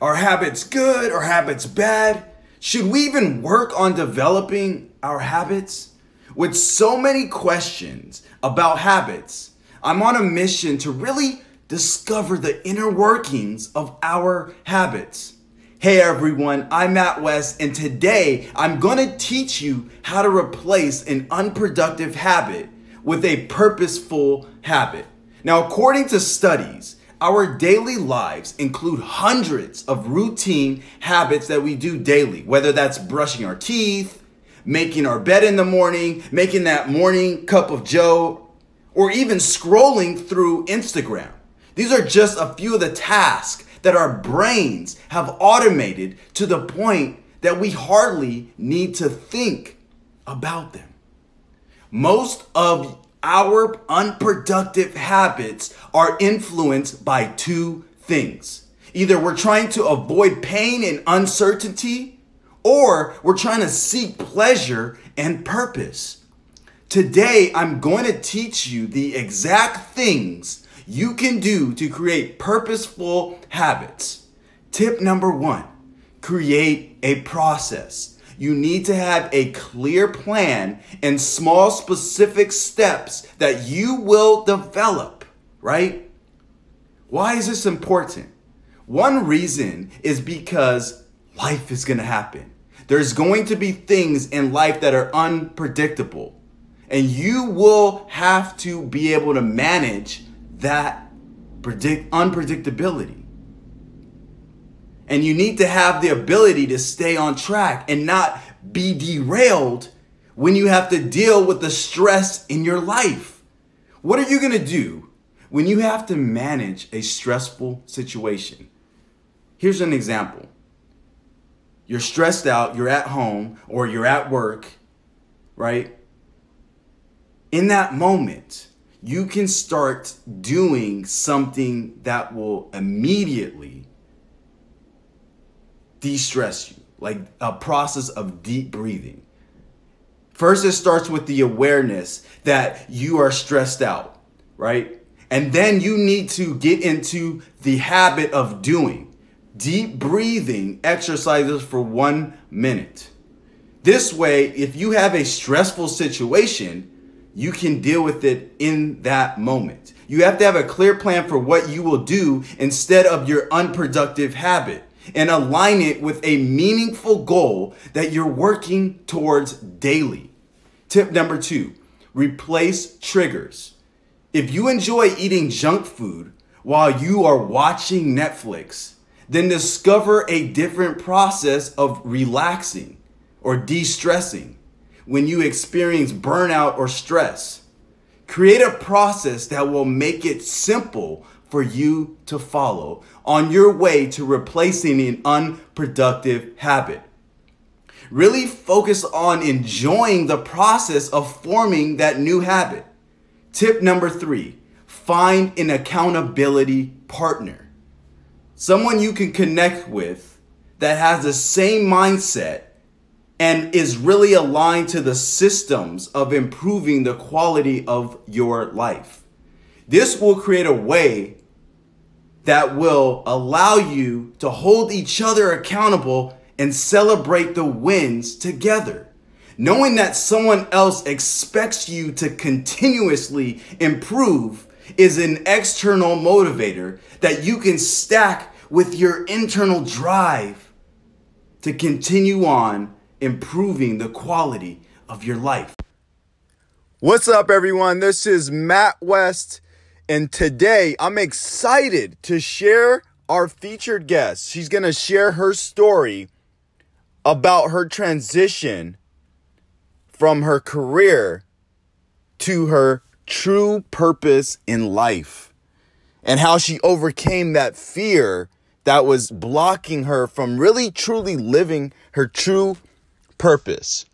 Are habits good or habits bad? Should we even work on developing our habits? With so many questions about habits, I'm on a mission to really discover the inner workings of our habits. Hey everyone, I'm Matt West, and today I'm gonna teach you how to replace an unproductive habit with a purposeful habit. Now, according to studies, our daily lives include hundreds of routine habits that we do daily, whether that's brushing our teeth, making our bed in the morning, making that morning cup of joe, or even scrolling through Instagram. These are just a few of the tasks that our brains have automated to the point that we hardly need to think about them. Most of our unproductive habits are influenced by two things. Either we're trying to avoid pain and uncertainty, or we're trying to seek pleasure and purpose. Today, I'm going to teach you the exact things you can do to create purposeful habits. Tip number one create a process you need to have a clear plan and small specific steps that you will develop, right? Why is this important? One reason is because life is going to happen. There's going to be things in life that are unpredictable. And you will have to be able to manage that predict unpredictability. And you need to have the ability to stay on track and not be derailed when you have to deal with the stress in your life. What are you going to do when you have to manage a stressful situation? Here's an example. You're stressed out, you're at home or you're at work, right? In that moment, you can start doing something that will immediately de stress you, like a process of deep breathing. First, it starts with the awareness that you are stressed out, right? And then you need to get into the habit of doing deep breathing exercises for one minute. This way, if you have a stressful situation, you can deal with it in that moment. You have to have a clear plan for what you will do instead of your unproductive habit and align it with a meaningful goal that you're working towards daily. Tip number two replace triggers. If you enjoy eating junk food while you are watching Netflix, then discover a different process of relaxing or de stressing when you experience burnout or stress. Create a process that will make it simple for you to follow on your way to replacing an unproductive habit. Really focus on enjoying the process of forming that new habit. Tip number three find an accountability partner. Someone you can connect with that has the same mindset and is really aligned to the systems of improving the quality of your life. This will create a way that will allow you to hold each other accountable and celebrate the wins together. Knowing that someone else expects you to continuously improve is an external motivator that you can stack with your internal drive to continue on improving the quality of your life. What's up, everyone? This is Matt West and today I'm excited to share our featured guest. She's going to share her story about her transition from her career to her true purpose in life and how she overcame that fear that was blocking her from really truly living her true purpose.